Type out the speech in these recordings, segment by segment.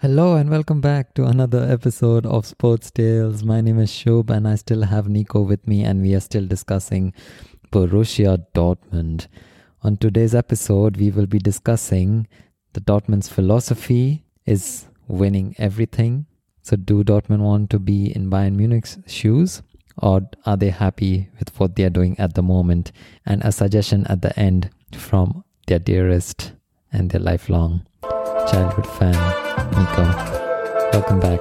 Hello and welcome back to another episode of Sports Tales. My name is Shub and I still have Nico with me and we are still discussing Borussia Dortmund. On today's episode, we will be discussing the Dortmund's philosophy is winning everything. So do Dortmund want to be in Bayern Munich's shoes or are they happy with what they are doing at the moment? And a suggestion at the end from their dearest and their lifelong childhood fan, Nico. Welcome back.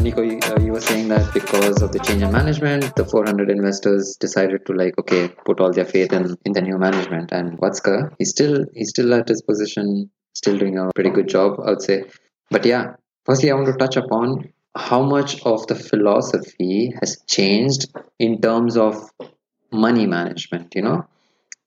Nico, you, uh, you, were saying that because of the change in management, the 400 investors decided to like, okay, put all their faith in, in the new management. And Watzke, he's still he's still at his position, still doing a pretty good job, I would say. But yeah, firstly, I want to touch upon how much of the philosophy has changed in terms of money management, you know?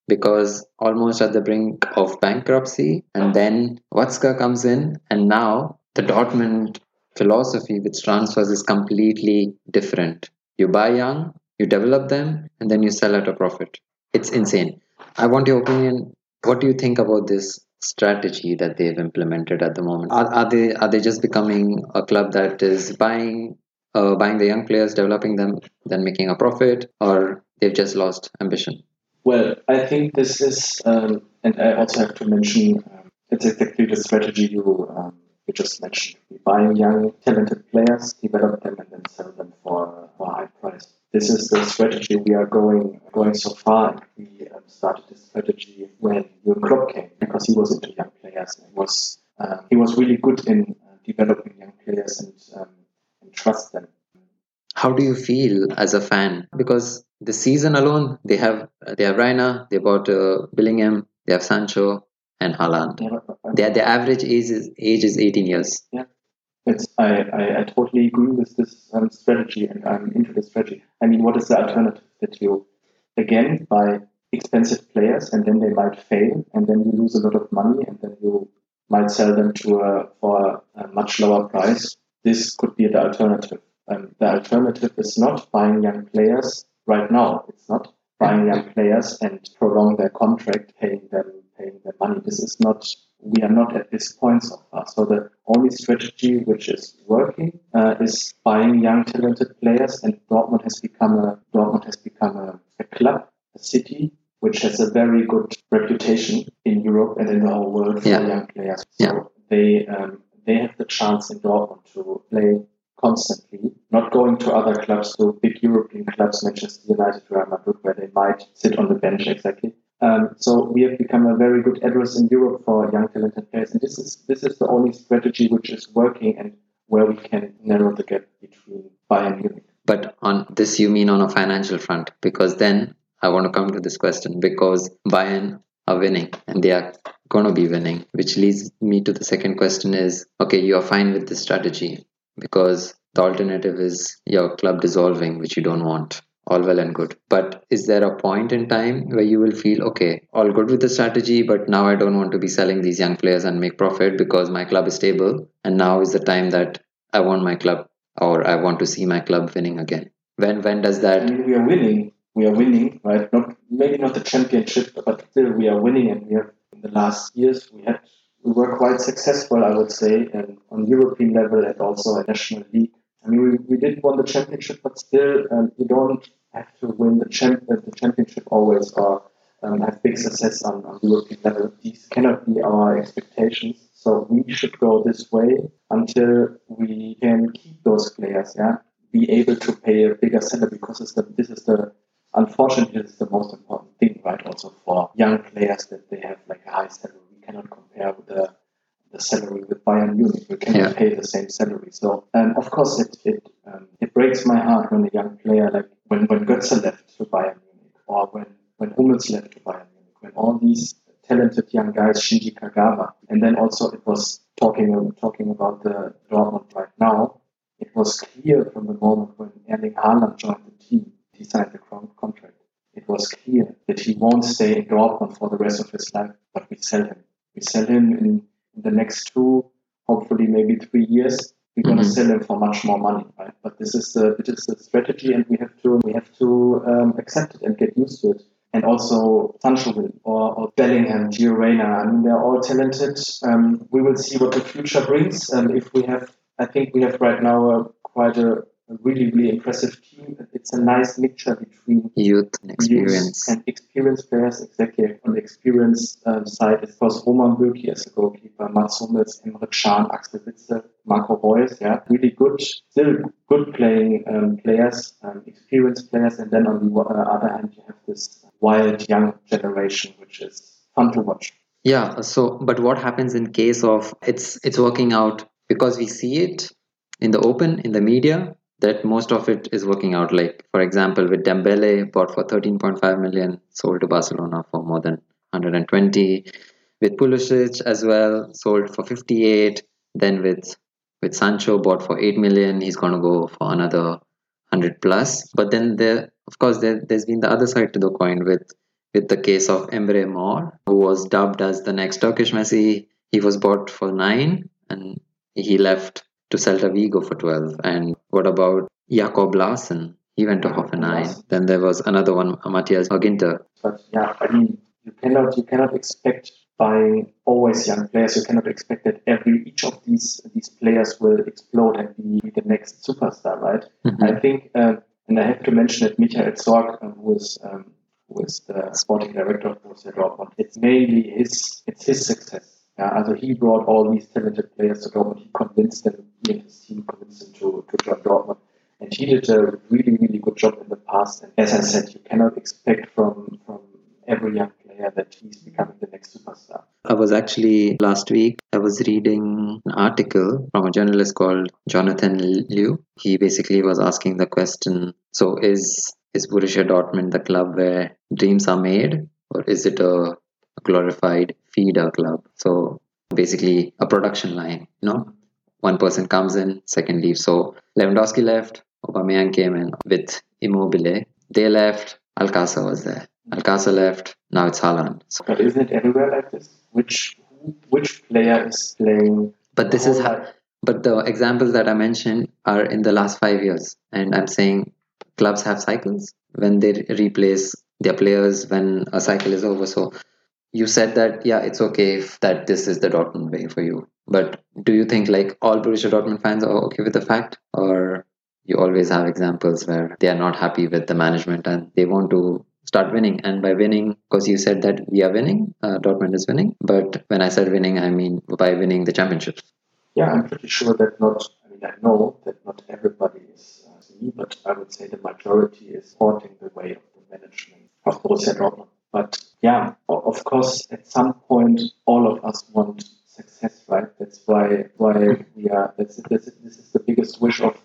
Because almost at the brink of bankruptcy, and then Watzke comes in, and now the Dortmund philosophy with transfers is completely different. You buy young, you develop them, and then you sell at a profit. It's insane. I want your opinion. What do you think about this strategy that they've implemented at the moment? Are, are they are they just becoming a club that is buying uh, buying the young players, developing them, then making a profit, or they've just lost ambition? Well, I think this is, um, and I also have to mention, um, it's exactly the strategy you um, you just mentioned. We buy young, talented players, develop them, and then sell them for, for a high price. This is the strategy we are going going so far. We started this strategy when Jurgen Klopp came because he was into young players and was uh, he was really good in uh, developing young players and, um, and trust them. How do you feel as a fan? Because the season alone, they have they have Reyna, they bought uh, Bellingham, they have Sancho and Haaland. Yeah, their their average age is age is 18 years. Yeah. It's, I, I, I totally agree with this um, strategy and I'm into this strategy. I mean, what is the alternative that you, again, buy expensive players and then they might fail and then you lose a lot of money and then you might sell them to a, for a much lower price. This could be the alternative. Um, the alternative is not buying young players right now. It's not buying young players and prolong their contract, paying them paying them money. This is not we are not at this point so far. So the only strategy which is working uh, is buying young talented players, and Dortmund has become a Dortmund has become a, a, club, city which has a very good reputation in Europe and in the whole world for yeah. young players. So yeah. they um, they have the chance in Dortmund to play constantly, not going to other clubs, to big European clubs, Manchester United, Real Madrid, where they might sit on the bench exactly. Um, so we have become a very good address in Europe for young talented players, and this is this is the only strategy which is working and where we can narrow the gap between Bayern Munich. But on this, you mean on a financial front? Because then I want to come to this question because Bayern are winning and they are going to be winning, which leads me to the second question: is okay, you are fine with this strategy because the alternative is your club dissolving, which you don't want all well and good. But is there a point in time where you will feel, okay, all good with the strategy, but now I don't want to be selling these young players and make profit because my club is stable. And now is the time that I want my club or I want to see my club winning again. When when does that? We are winning. We are winning, right? Not maybe not the championship, but still we are winning. And in the last years we had we were quite successful, I would say, and on European level and also a national league. I mean, we, we did won the championship, but still, um, you don't have to win the, champ- uh, the championship always or um, have big success on, on European level. These cannot be our expectations. So we should go this way until we can keep those players, yeah, be able to pay a bigger salary because the, this is the unfortunately this is the most important thing, right? Also for young players that they have like a high salary. We cannot compare with the the salary with Bayern Munich. We cannot yeah. pay the same salary. So um, of course it it um, it breaks my heart when a young player like when, when Götze left to Bayern Munich or when, when Hummels left to Bayern Munich, when all these talented young guys, Shinji Kagawa, and then also it was talking, talking about the Dortmund right now, it was clear from the moment when Erling Haaland joined the team, he signed the contract. It was clear that he won't stay in Dortmund for the rest of his life, but we sell him. We sell him in, in the next two, hopefully maybe three years, we're going to sell him for much more money, right? But this is the it is the strategy, and we have to we have to um, accept it and get used to it. And also Sancho or, or Bellingham, Gio Reyna. I mean, they're all talented. Um, we will see what the future brings. Um, if we have, I think we have right now a, quite a, a really really impressive team. It's a nice mixture between Youth and experience. youth and experienced players. Exactly on the experience um, side, of course, Roman Bürki as a goalkeeper, Mats Hummels, Emre Can, Axel Witsel, Marco Reus. Yeah, really good, still good playing um, players, um, experienced players, and then on the uh, other hand, you have this wild young generation, which is fun to watch. Yeah. So, but what happens in case of it's it's working out because we see it in the open in the media that most of it is working out. Like for example, with Dembele bought for 13.5 million, sold to Barcelona for more than 120. With Pulisic as well, sold for 58. Then with with Sancho bought for 8 million, he's going to go for another 100 plus. But then there, of course, there, there's been the other side to the coin with with the case of Emre Mor, who was dubbed as the next Turkish Messi. He was bought for nine and he left to Celta Vigo for 12. And what about Jacob Larsen? He went to Hoffenheim. Then there was another one, Matthias Ginter. But yeah, I mean, you cannot you cannot expect by always young players. You cannot expect that every each of these these players will explode and be the next superstar, right? I think, um, and I have to mention that Michael Zorc, um, who is um, who is the sporting director of Borussia Dortmund, it's mainly his it's his success. Yeah, also he brought all these talented players to Dortmund. He convinced them, his team convinced them to, to join Dortmund. And he did a really, really good job in the past. And as I said, you cannot expect from, from every young player that he's becoming the next superstar. I was actually last week, I was reading an article from a journalist called Jonathan Liew. He basically was asking the question so, is, is Borussia Dortmund the club where dreams are made, or is it a glorified feeder club? So, basically, a production line, you know? One person comes in, second leaves. So, Lewandowski left, Aubameyang came in with Immobile. They left, Alcácer was there. Alcácer left, now it's Haaland. So, But isn't it everywhere like this? Which which player is playing? but this is how, but the examples that I mentioned are in the last five years, and I'm saying clubs have cycles when they replace their players when a cycle is over. So you said that yeah, it's okay if that this is the Dortmund way for you. But do you think like all Borussia Dortmund fans are okay with the fact, or you always have examples where they are not happy with the management and they want to start winning? And by winning, because you said that we are winning, uh, Dortmund is winning. But when I said winning, I mean by winning the championships. Yeah, I'm pretty sure that not. I mean, I know that not everybody is uh, me, but I would say the majority is supporting the way of the management of Borussia Dortmund. But yeah, of course, at some point, all of us want success, right? That's why why we are. That's this, this is the biggest wish of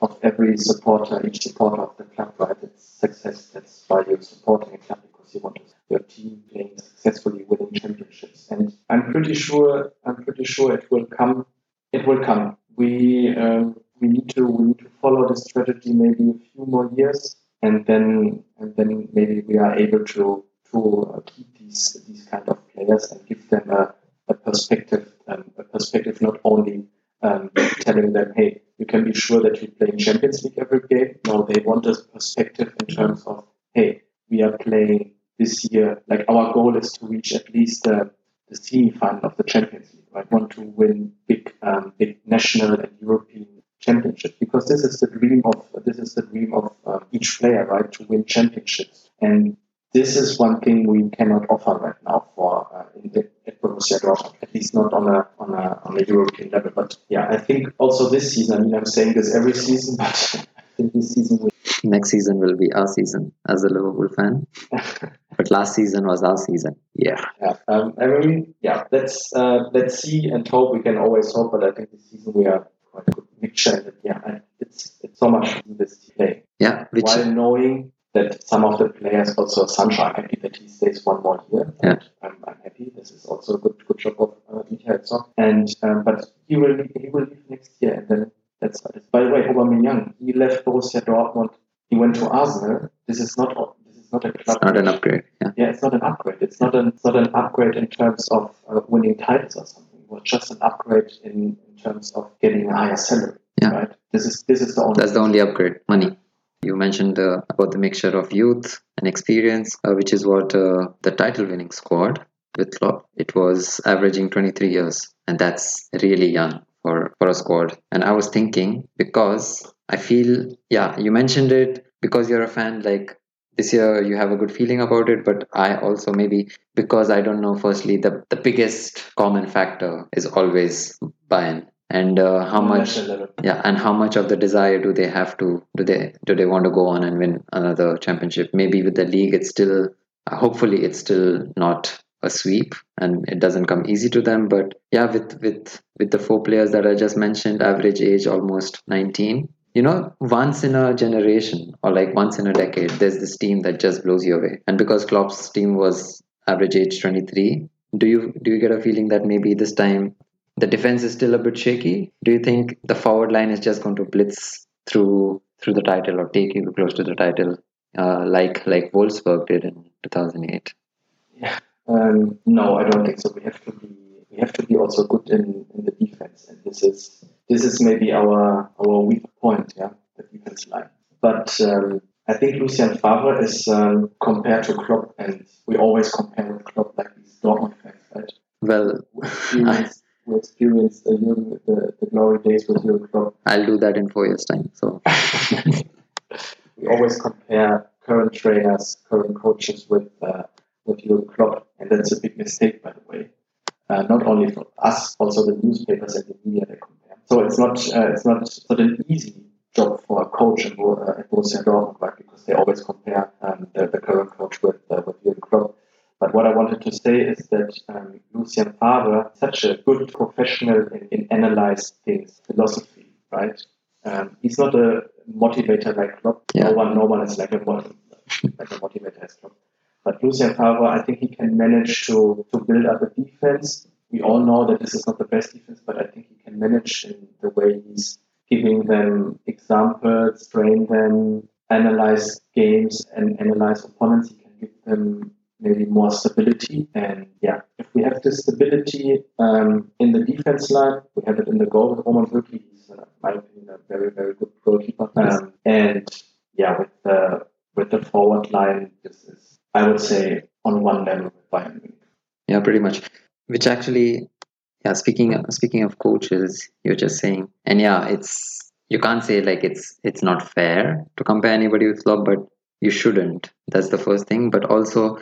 of every supporter, each supporter of the club, right? It's success. That's why you're supporting a club because you want your team playing successfully, winning championships. And I'm pretty sure, I'm pretty sure it will come. It will come. We um, we need to we need to follow the strategy maybe a few more years, and then and then maybe we are able to to uh, keep these these kind of players and give them a, a perspective, um, a perspective not only um, telling them, hey, you can be sure that you play in Champions League every game. No, they want a perspective in terms of, hey, we are playing this year. Like our goal is to reach at least the, the semi-final of the Champions League. I want to win big, um, big national and European championships because this is the dream of this is the dream of uh, each player, right? To win championships, and this is one thing we cannot offer right now for uh, in the, at Borussia Dortmund, at least not on a on a on a European level. But yeah, I think also this season. I mean, I'm saying this every season, but I think this season we. Next season will be our season as a Liverpool fan. But last season was our season. Yeah. Yeah, um, I mean, yeah, let's uh, let's see and hope. We can always hope, but I think this season we are quite a good mixture. Yeah, and it's it's so much this today. Yeah. Which While knowing that some of the players also Sancho, I'm happy that he stays one more year. Yeah. And I'm, I'm happy. This is also a good good job of uh, Zorc. And um, but he will he will leave next year, and then that's. By the way, Aubameyang, he left Borussia Dortmund. He went to Arsenal. This is not this is not a club. it's not an upgrade. Yeah. Yeah, it's not an upgrade. It's not an it's not an upgrade in terms of uh, winning titles or something. It was just an upgrade in, in terms of getting a higher salary. Yeah. Right. This is this is the only. That's the only upgrade. Money. You mentioned uh, about the mixture of youth and experience, uh, which is what uh, the title-winning squad with Klopp. It was averaging 23 years, and that's really young for for a squad. And I was thinking because I feel, yeah, you mentioned it because you're a fan. Like this year, you have a good feeling about it, but I also maybe because I don't know. Firstly, the the biggest common factor is always Bayern and uh, how much yeah and how much of the desire do they have to do they do they want to go on and win another championship? Maybe with the league it's still uh, hopefully it's still not a sweep and it doesn't come easy to them. But yeah with with with the four players that i just mentioned average age almost 19 you know once in a generation or like once in a decade there's this team that just blows you away. And because klopp's team was average age 23 do you do you get a feeling that maybe this time the defense is still a bit shaky. Do you think the forward line is just going to blitz through through the title or take you close to the title, uh, like like Wolfsburg did in 2008? Yeah. Um, no, I don't think so. We have to be we have to be also good in, in the defense, and this is this is maybe our our weak point, yeah, the defense line. But um, I think Lucien Favre is um, compared to Klopp, and we always compare with Klopp like these Dortmund fans, right? Well, We we experienced uh, the, the glory days with. I'll do that in four years' time. So we always compare current trainers, current coaches with uh, with Jurgen Klopp, and that's a big mistake, by the way. Uh, not only for us, also the newspapers and the media they compare. So it's not uh, it's not not an easy job for a coach at Borussia Dortmund, right? Because they always compare um, the, the current coach with uh, with Jurgen Klopp. But what I wanted to say is that um, Lucien Favre, is such a good professional in, in analyze things, philosophy, right? Um, he's not a motivator like Klopp. Yeah. No one, no one is like a mot- like a motivator as Klopp. But Lucien Favre, I think he can manage to to build up a defense. We all know that this is not the best defense, but I think he can manage in the way he's giving them examples, train them, analyze games, and analyze opponents. He can give them maybe more stability. And yeah, if we have this stability um, in the defense line, we have it in the goal with Roman Bürki. He's, uh, in my opinion, a very, very good goalkeeper. Um, and yeah, with the with the forward line, this is I would say on one level with Bayern Munich. yeah, pretty much. Which actually, yeah. Speaking speaking of coaches, you're just saying, and yeah, it's you can't say like it's it's not fair to compare anybody with Klopp, but you shouldn't. That's the first thing. But also,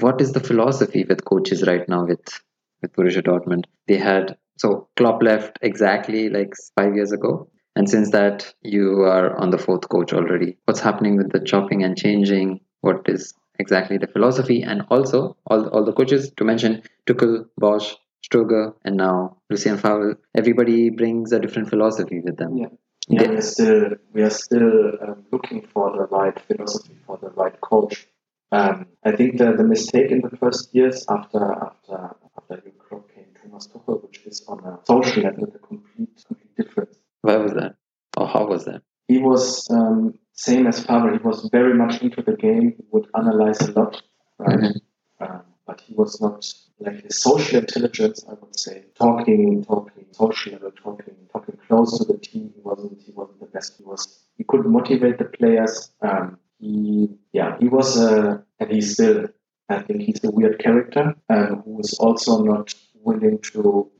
what is the philosophy with coaches right now with with Borussia Dortmund? They had so Klopp left exactly like five years ago, and since that you are on the fourth coach already. What's happening with the chopping and changing? What is exactly the philosophy? And also all all the coaches to mention Tuchel, Bosz, Stöger, and now Lucien Favre. Everybody brings a different philosophy with them. Yeah. Yeah, we are still we are still um, looking for the right philosophy for the right coach. Um, I think the, the mistake in the first years after after after Klopp came Thomas Tuchel, which is on a social level a complete complete difference. Why was that? Or how was that? He was um, same as Favre. He was very much into the game. He would analyze a lot, right? Mhm. Um, but he was not like his social intelligence. I would say talking, talking, social level, talking, talking close to the team. He wasn't. He wasn't the best. He was. He couldn't motivate the players. Um, he, yeah, he was a, and he's still. I think he's a weird character um, who is also not willing to.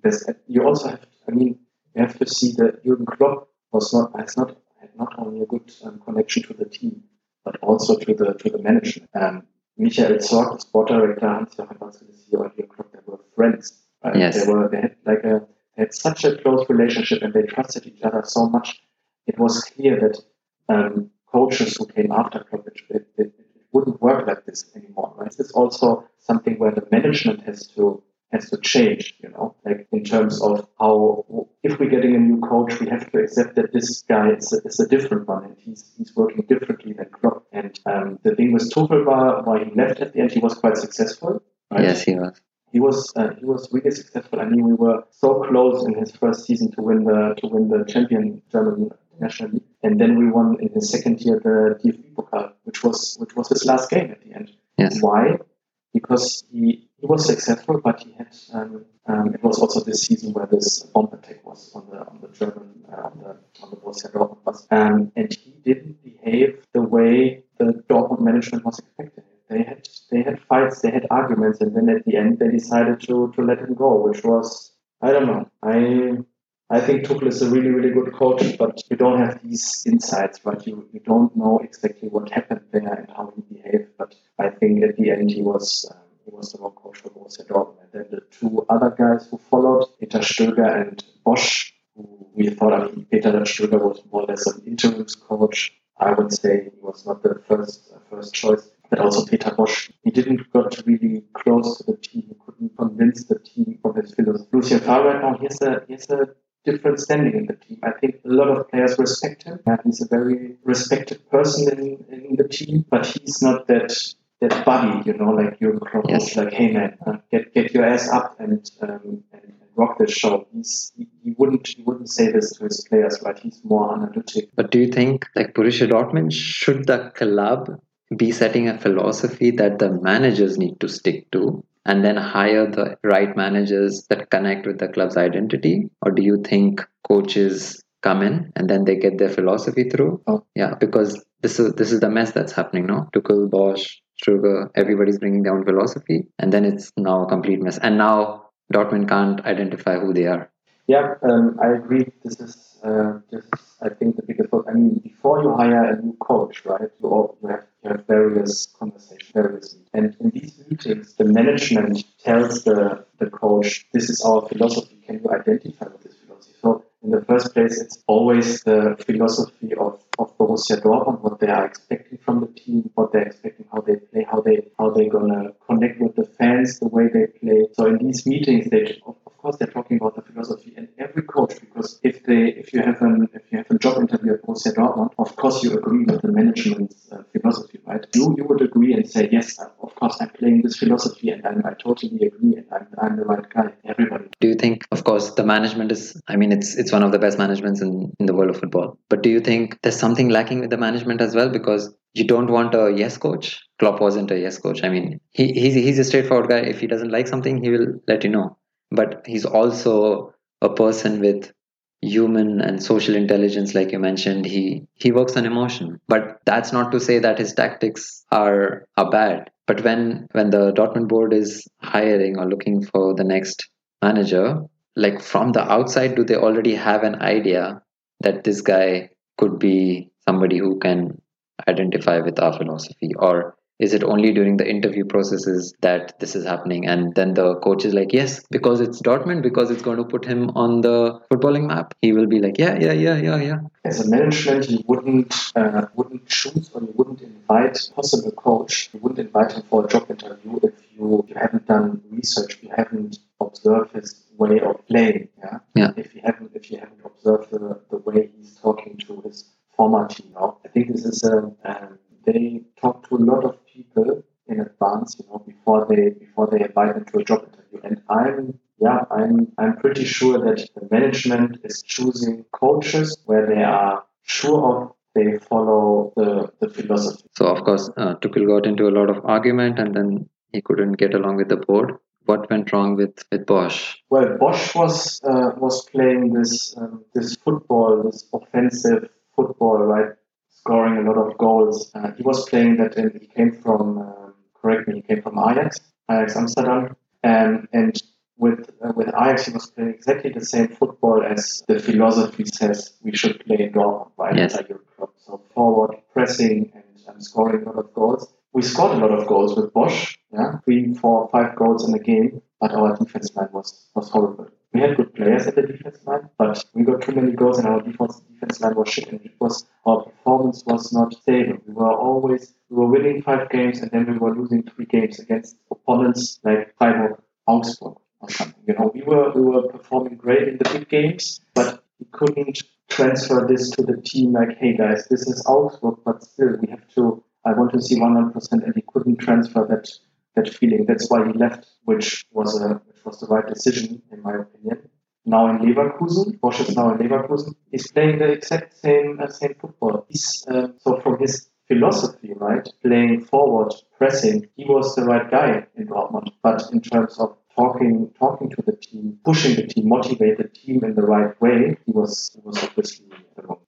You also have. I mean, you have to see that Jurgen Klopp was not. Has not had not only a good um, connection to the team, but also to the to the management. Um, Michael Zorc, the sport director, Hans-Joachim Watzke, of Jurgen Klopp, they were friends. Right? Yes. They were. They had like a. They had such a close relationship, and they trusted each other so much. It was clear that um, coaches who came after Klopp, it, it, it, wouldn't work like this anymore. Right? It's also something where the management has to has to change. You know, like in terms of how if we're getting a new coach, we have to accept that this guy is a, is a different one, and he's he's working differently than Klopp. And um, the thing with Tuchel war, why he left at the end, he was quite successful. Right? Yes, he was. He was uh, he was really successful. I mean, we were so close in his first season to win the to win the champion German national league, and then we won in his second year the DFB Pokal, which was which was his last game at the end. Yes. Why? Because he he was successful, but he had um, um, it was also this season where this bomb attack was on the on the German uh, on the on the Borussia Dortmund bus, um, and he didn't behave the way the Dortmund management was expecting. They had they had fights, they had arguments, and then at the end they decided to to let him go, which was I don't know. I I think Tuchel is a really, really good coach, but you don't have these insights, right? You, you don't know exactly what happened there and how he behaved. But I think at the end he was he was the wrong coach for Borussia Dortmund. And then the two other guys who followed, Peter Stöger and Bosz, who we thought, I mean, Peter Stöger was more or less an interim coach. I would say he was not the first uh, first choice. But also Peter Bosz, he didn't got really close to the team. He couldn't convince the team of his philosophy. Lucien Favre right now, he's a, he's a different standing in the team. I think a lot of players respect him. He's a very respected person in, in the team, but he's not that that buddy, you know, like Jurgen Klopp yes. like, hey man, uh, get get your ass up and, um, and rock this show. He's he, he, wouldn't he wouldn't say this to his players, right? He's more analytic. But do you think like Borussia Dortmund should the club be setting a philosophy that the managers need to stick to and then hire the right managers that connect with the club's identity? Or do you think coaches come in and then they get their philosophy through? Oh. Yeah, because this is this is the mess that's happening now. Tuchel, Bosz, Stöger, everybody's bringing their own philosophy, and then it's now a complete mess. And now Dortmund can't identify who they are. Yeah, um, I agree. This is uh, this is I think the biggest. I mean, before you hire a new coach, right? You, all, you have you have various conversations, various meetings. and in these meetings, the management tells the the coach, "This is our philosophy. Can you identify with this philosophy?" So in the first place, it's always the philosophy of, of Borussia Dortmund, what they are expecting from the team, what they're expecting, how they play, how they how they're gonna connect with the fans, the way they play. So in these meetings, they of course they're talking about the philosophy, and every coach, because if they if you have an if you have a job interview at Borussia Dortmund, of course you agree with the management's uh, philosophy, right? You you would agree and say yes, of course I'm playing this philosophy, and I'm, I totally agree, and I'm, I'm the right guy. Everybody. Do you think, of course, the management is? I mean, it's it's one of the best managements in, in the world of football. But do you think there's something lacking with the management as well? Because you don't want a yes coach. Klopp wasn't a yes coach. I mean, he, he's, he's a straightforward guy. If he doesn't like something, he will let you know. But he's also a person with human and social intelligence like you mentioned he he works on emotion. But that's not to say that his tactics are are bad. But when when the dortmund board is hiring or looking for the next manager like from the outside do they already have an idea that this guy could be somebody who can identify with our philosophy or is it only during the interview processes that this is happening? And then the coach is like yes because it's dortmund because it's going to put him on the footballing map. He will be like yeah yeah yeah yeah yeah. As a management you wouldn't uh, wouldn't choose or you wouldn't invite possible coach you wouldn't invite him for a job interview if you, you haven't done research you haven't observed his way of playing yeah, yeah. if you haven't if you haven't observed the, the way he's talking to his former team now i think this is a um, they talk to a lot of people in advance, you know, before they before they invite them to a job interview. And I'm yeah, I'm I'm pretty sure that the management is choosing coaches where they are sure of they follow the, the philosophy. So of course, uh, Tuchel got into a lot of argument, and then he couldn't get along with the board. What went wrong with, with Bosz? Well, Bosz was uh, was playing this um, this football, this offensive football, right? Scoring a lot of goals. Uh, he was playing that in, he came from, um, correct me, he came from Ajax, Ajax Amsterdam. Um, and with uh, with Ajax, he was playing exactly the same football as the philosophy says we should play in Dortmund, right? Yes. So forward, pressing, and, and scoring a lot of goals. We scored a lot of goals with Bosz, yeah, three, four, five goals in a game, but our defense line was, was horrible. We had good players at the defense line, but we got too many goals and our defense defense line was shit. And it was our performance was not stable. We were always we were winning five games and then we were losing three games against opponents like Freiburg, Augsburg, or something. You know, we were we were performing great in the big games, but we couldn't transfer this to the team. Like, hey guys, this is Augsburg, but still we have to. I want to see 100%, and he couldn't transfer that that feeling. That's why he left, which was a which was the right decision in my opinion now in Leverkusen. Bosz is now in Leverkusen. He's playing the exact same uh, same football. He's uh, so from his philosophy, right? Playing forward, pressing, he was the right guy in Dortmund. But in terms of talking talking to the team, pushing the team, motivate the team in the right way, he was he was obviously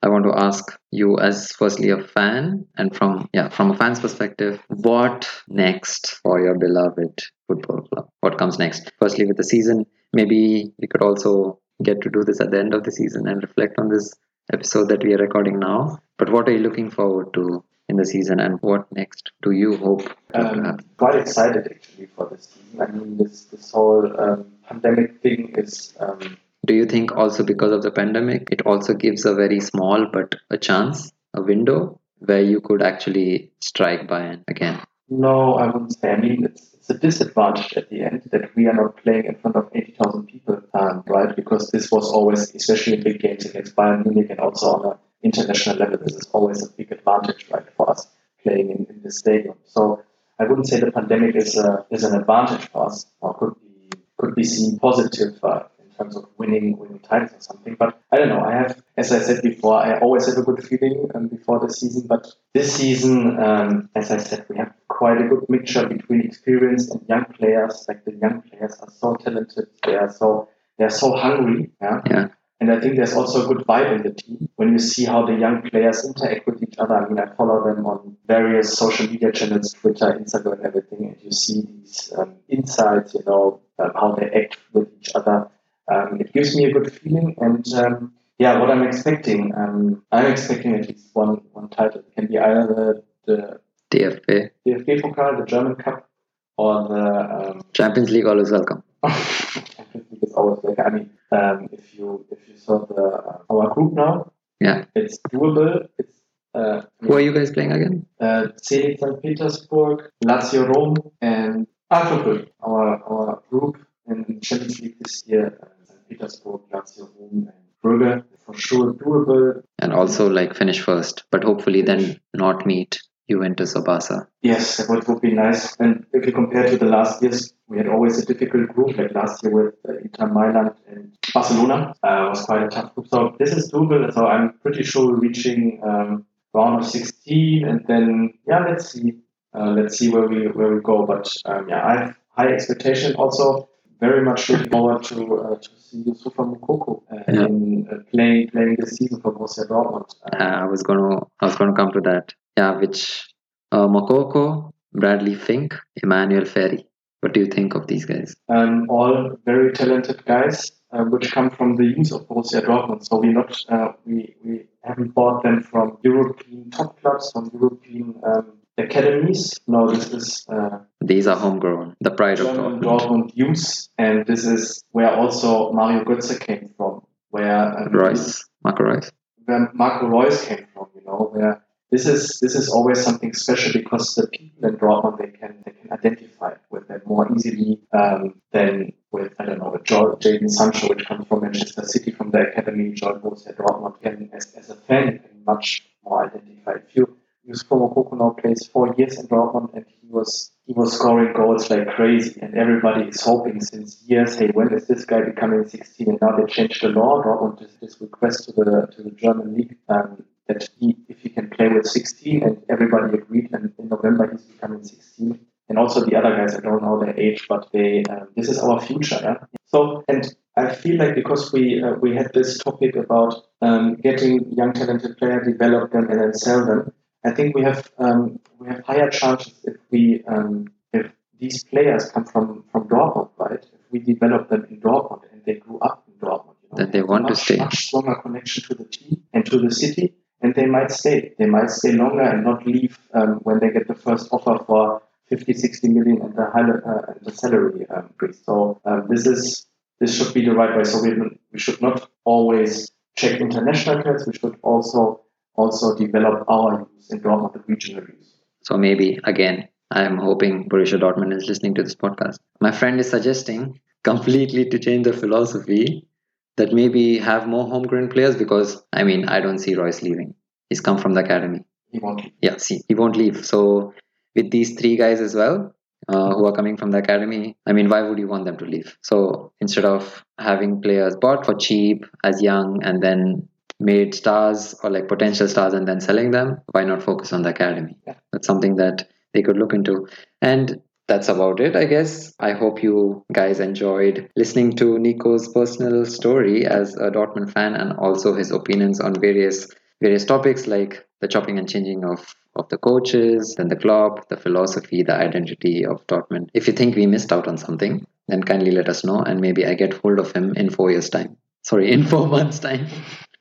I want to ask you as firstly a fan and from yeah, from a fan's perspective, what next for your beloved football club? What comes next? Firstly with the season, maybe we could also get to do this at the end of the season and reflect on this episode that we are recording now. But what are you looking forward to in the season and what next do you hope um, quite excited actually for this season i mean this this whole um, pandemic thing is um, do you think also because of the pandemic it also gives a very small but a chance a window where you could actually strike Bayern again? No i wouldn't say. I mean it's, it's a disadvantage at the end that we are not playing in front of 80,000 people um, right? Because this was always especially in big games against bayern munich and also on a international level, this is always a big advantage, right, for us playing in, in this stadium. So I wouldn't say the pandemic is a, is an advantage for us, or could be could be seen positive uh, in terms of winning winning titles or something. But I don't know. I have, as I said before, I always have a good feeling um, before the season. But this season, um, as I said, we have quite a good mixture between experienced and young players. Like the young players are so talented, they are so they are so hungry. Yeah. yeah. And I think there's also a good vibe in the team when you see how the young players interact with each other. I mean, I follow them on various social media channels, Twitter, Instagram, everything, and you see these um, insights, you know, um, how they act with each other. Um, it gives me a good feeling. And um, yeah, what I'm expecting, um, I'm expecting at least one one title. It can be either the, the DFB, DFB Pokal, the German Cup, or the um, Champions League. Always welcome. Champions League is always welcome. I mean, um, if you if you saw the our group now, yeah, it's doable. It's uh, who are you guys playing again? Uh, St. Petersburg, Lazio Rome, and Atletico. Our our group in Champions League this year: uh, St. Petersburg, Lazio Rome, and Brugge. For sure, doable. And also like finish first, but hopefully then not meet Juventus or Barca. Yes, that would be nice. And if you compare to the last years, we had always a difficult group. Like last year with uh, Inter Milan and Barcelona uh, was quite a tough group. So this is doable. So I'm pretty sure we're reaching um, round of 16, and then yeah, let's see, uh, let's see where we where we go. But um, yeah, I have high expectation. Also, very much looking forward to uh, to see Youssoufa Moukoko uh, yeah. in, uh, playing playing this season for Borussia Dortmund. I was gonna I was gonna come to that yeah, which uh, Moukoko, Bradley Fink, Emmanuel Ferry. What do you think of these guys? Um, all very talented guys, uh, which come from the youth of Borussia Dortmund. So we not uh, we we haven't bought them from European top clubs, from European um, academies. No, this is uh, these are homegrown, the pride of Dortmund. Dortmund youth, and this is where also Mario Götze came from, where um, Reus, Marco Reus, where Marco Reus came from. You know, where this is this is always something special because the people in Dortmund they can they can identify with them more easily um, than with I don't know Jadon Sancho, which comes from Manchester City from the academy. Joined Borussia Dortmund, can as, as a fan can much more identify. If you Youssoufa Moukoko now plays four years in Dortmund and he was he was scoring goals like crazy and everybody is hoping since years, hey, when is this guy becoming 16? And now they changed the law. Dortmund did this request to the to the German league um, that he, if he can play with 16, and everybody agreed, and in November he's becoming 16. And also the other guys, I don't know their age, but they, um, this is our future. Yeah? So, and I feel like because we uh, we had this topic about um, getting young talented players, develop them, and then sell them. I think we have um, we have higher chances if we um, if these players come from from Dortmund, right? If we develop them in Dortmund and they grew up in Dortmund, you know, that they want much, to stay, much stronger connection to the team and to the city and they might stay. They might stay longer and not leave um, when they get the first offer for 50, 60 million and the, high, uh, the salary um, increase. So um, this is this should be the right way. So we, we should not always check international players. We should also also develop our use in Dortmund, the regional use. So maybe again, I'm hoping Borussia Dortmund is listening to this podcast. My friend is suggesting completely to change the philosophy that maybe have more homegrown players because I mean I don't see Reus leaving. He's come from the academy. He won't. Leave. Yeah, see, he won't leave. So with these three guys as well, uh, who are coming from the academy, I mean, why would you want them to leave? So instead of having players bought for cheap as young and then made stars or like potential stars and then selling them, why not focus on the academy? Yeah. That's something that they could look into. And that's about it, I guess. I hope you guys enjoyed listening to Nico's personal story as a Dortmund fan and also his opinions on various various topics like the chopping and changing of of the coaches and the club, the philosophy, the identity of Dortmund. If you think we missed out on something, then kindly let us know and maybe I get hold of him in four years' time. Sorry, in four months' time.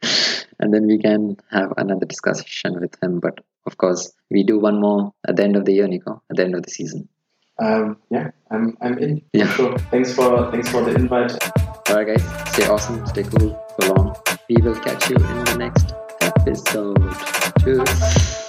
and then we can have another discussion with him. But of course, we do one more at the end of the year, Nico, at the end of the season. Um, yeah, I'm I'm in. Yeah. Sure. Thanks for thanks for the invite. Alright guys, stay awesome, stay cool, so long. We will catch you in the next episode. Cheers.